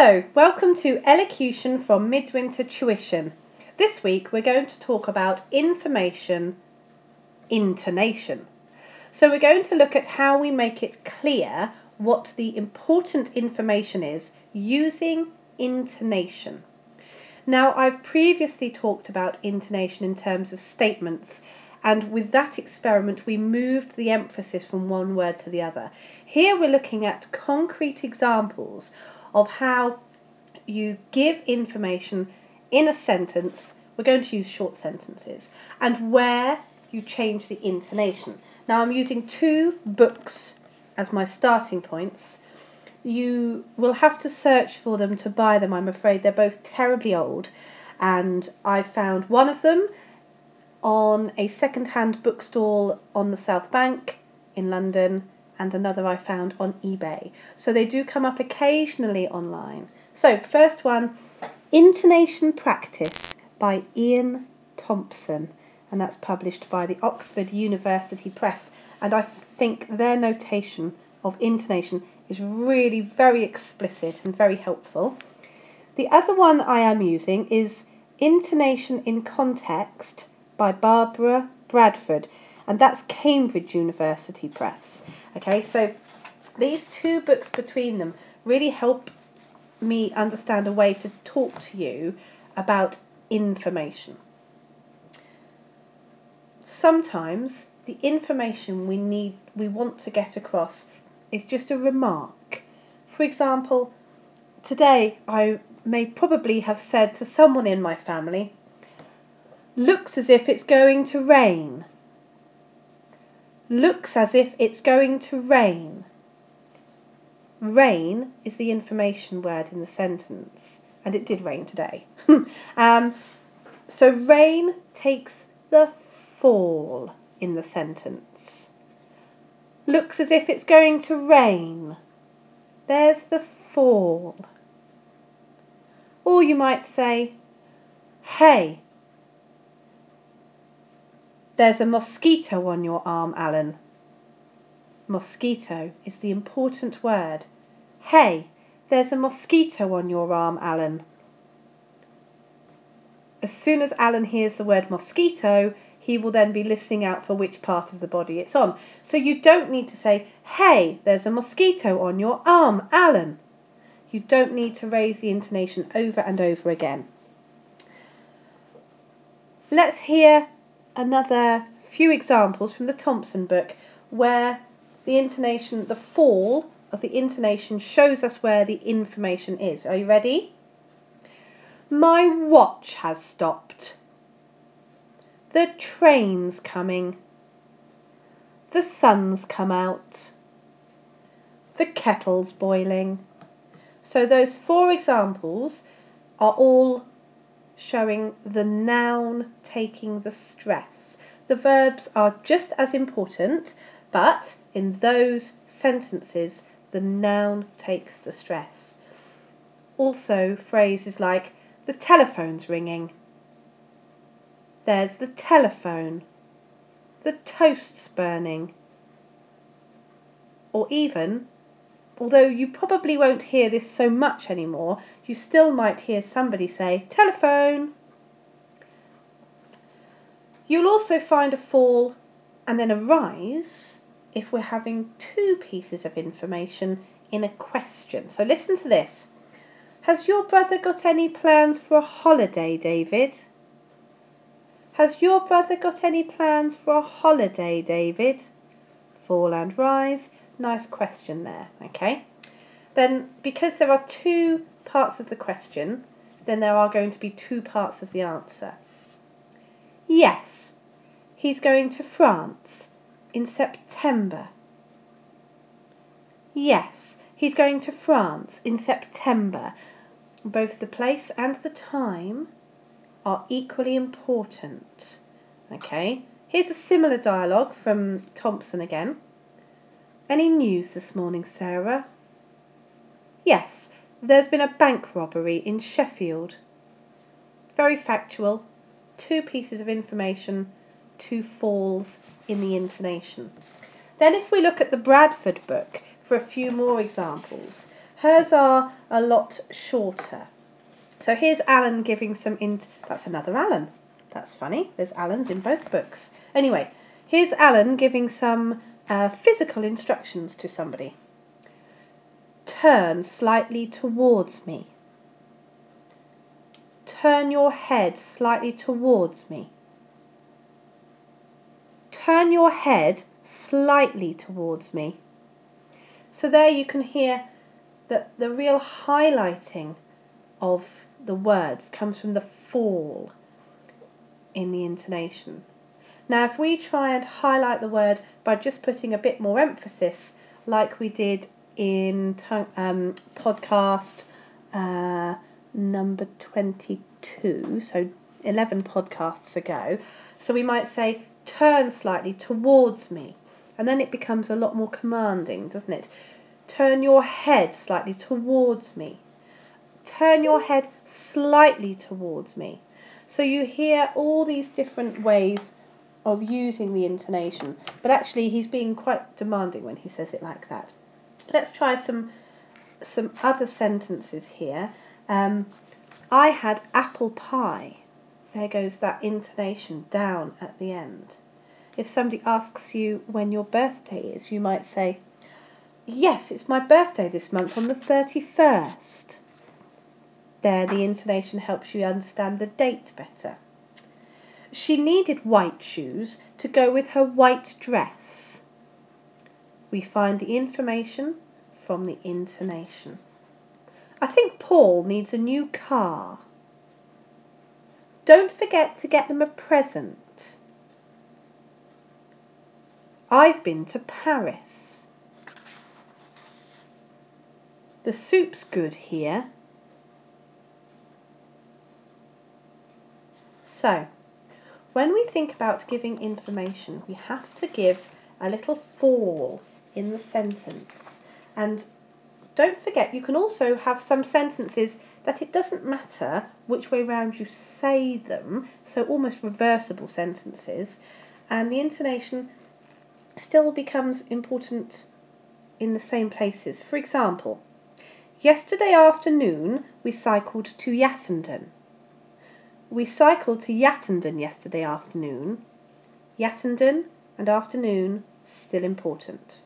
Hello, welcome to Elocution from Midwinter Tuition. This week we're going to talk about information intonation. So we're going to look at how we make it clear what the important information is using intonation. Now, I've previously talked about intonation in terms of statements, and with that experiment, we moved the emphasis from one word to the other. Here, we're looking at concrete examples of how you give information in a sentence. We're going to use short sentences, and where you change the intonation. Now, I'm using two books as my starting points. You will have to search for them to buy them, I'm afraid. They're both terribly old, and I found one of them on a second hand bookstall on the South Bank in London, and another I found on eBay. So they do come up occasionally online. So, first one Intonation Practice by Ian Thompson and that's published by the Oxford University Press. And I think their notation of intonation is really very explicit and very helpful. The other one I am using is Intonation in Context by Barbara Bradford, and that's Cambridge University Press. Okay, so these two books between them really help me understand a way to talk to you about information sometimes the information we need we want to get across is just a remark. For example, today I may probably have said to someone in my family, looks as if it's going to rain. Looks as if it's going to rain. Rain is the information word in the sentence, and it did rain today. um, so rain takes the fall in the sentence. Looks as if it's going to rain. There's the fall. Or you might say, Hey, there's a mosquito on your arm, Alan. Mosquito is the important word. Hey, there's a mosquito on your arm, Alan. As soon as Alan hears the word mosquito, he will then be listening out for which part of the body it's on. So you don't need to say, hey, there's a mosquito on your arm, Alan. You don't need to raise the intonation over and over again. Let's hear another few examples from the Thompson book where the intonation, the fall of the intonation shows us where the information is. Are you ready? My watch has stopped. The train's coming. The sun's come out. The kettle's boiling. So those four examples are all showing the noun taking the stress. The verbs are just as important, but in those sentences, the noun takes the stress. Also, phrases like the telephone's ringing, there's the telephone, the toast's burning, or even, although you probably won't hear this so much anymore, you still might hear somebody say, telephone. You'll also find a fall and then a rise if we're having two pieces of information in a question. So listen to this. Has your brother got any plans for a holiday, David? Has your brother got any plans for a holiday, David? Fall and rise. Nice question there, okay? Then, because there are two parts of the question, then there are going to be two parts of the answer. Yes, he's going to France in September. Yes, he's going to France in September. Both the place and the time are equally important. Okay, here's a similar dialogue from Thompson again. Any news this morning, Sarah? Yes, there's been a bank robbery in Sheffield. Very factual, two pieces of information, two falls in the intonation. Then, if we look at the Bradford book for a few more examples, Hers are a lot shorter. So here's Alan giving some int. That's another Alan. That's funny. There's Alans in both books. Anyway, here's Alan giving some uh, physical instructions to somebody. Turn slightly towards me. Turn your head slightly towards me. Turn your head slightly towards me. So there you can hear that the real highlighting of the words comes from the fall in the intonation. Now, if we try and highlight the word by just putting a bit more emphasis, like we did in um, podcast uh, number 22, so 11 podcasts ago, so we might say, turn slightly towards me, and then it becomes a lot more commanding, doesn't it? Turn your head slightly towards me. Turn your head slightly towards me. So you hear all these different ways of using the intonation, but actually he's being quite demanding when he says it like that. Let's try some some other sentences here. Um, I had apple pie. There goes that intonation down at the end. If somebody asks you when your birthday is, you might say, Yes, it's my birthday this month on the 31st. There, the intonation helps you understand the date better. She needed white shoes to go with her white dress. We find the information from the intonation. I think Paul needs a new car. Don't forget to get them a present. I've been to Paris. The soup's good here. So, when we think about giving information, we have to give a little fall in the sentence. And don't forget, you can also have some sentences that it doesn't matter which way round you say them, so almost reversible sentences, and the intonation still becomes important in the same places. For example, yesterday afternoon we cycled to Yattendon. We cycled to Yattendon yesterday afternoon. Yattendon and afternoon still important.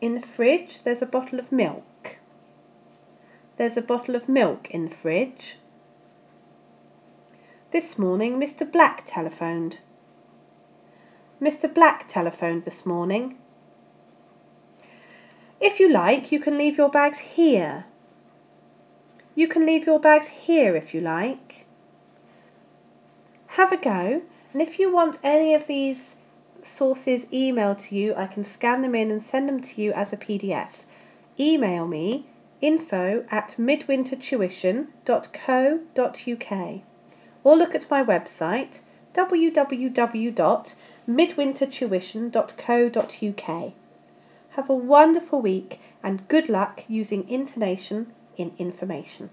In the fridge there's a bottle of milk. There's a bottle of milk in the fridge. This morning Mr. Black telephoned. Mr. Black telephoned this morning. If you like, you can leave your bags here. You can leave your bags here if you like. Have a go, and if you want any of these sources emailed to you, I can scan them in and send them to you as a PDF. Email me info at midwintertuition.co.uk or look at my website www.midwintertuition.co.uk. Have a wonderful week and good luck using intonation in information.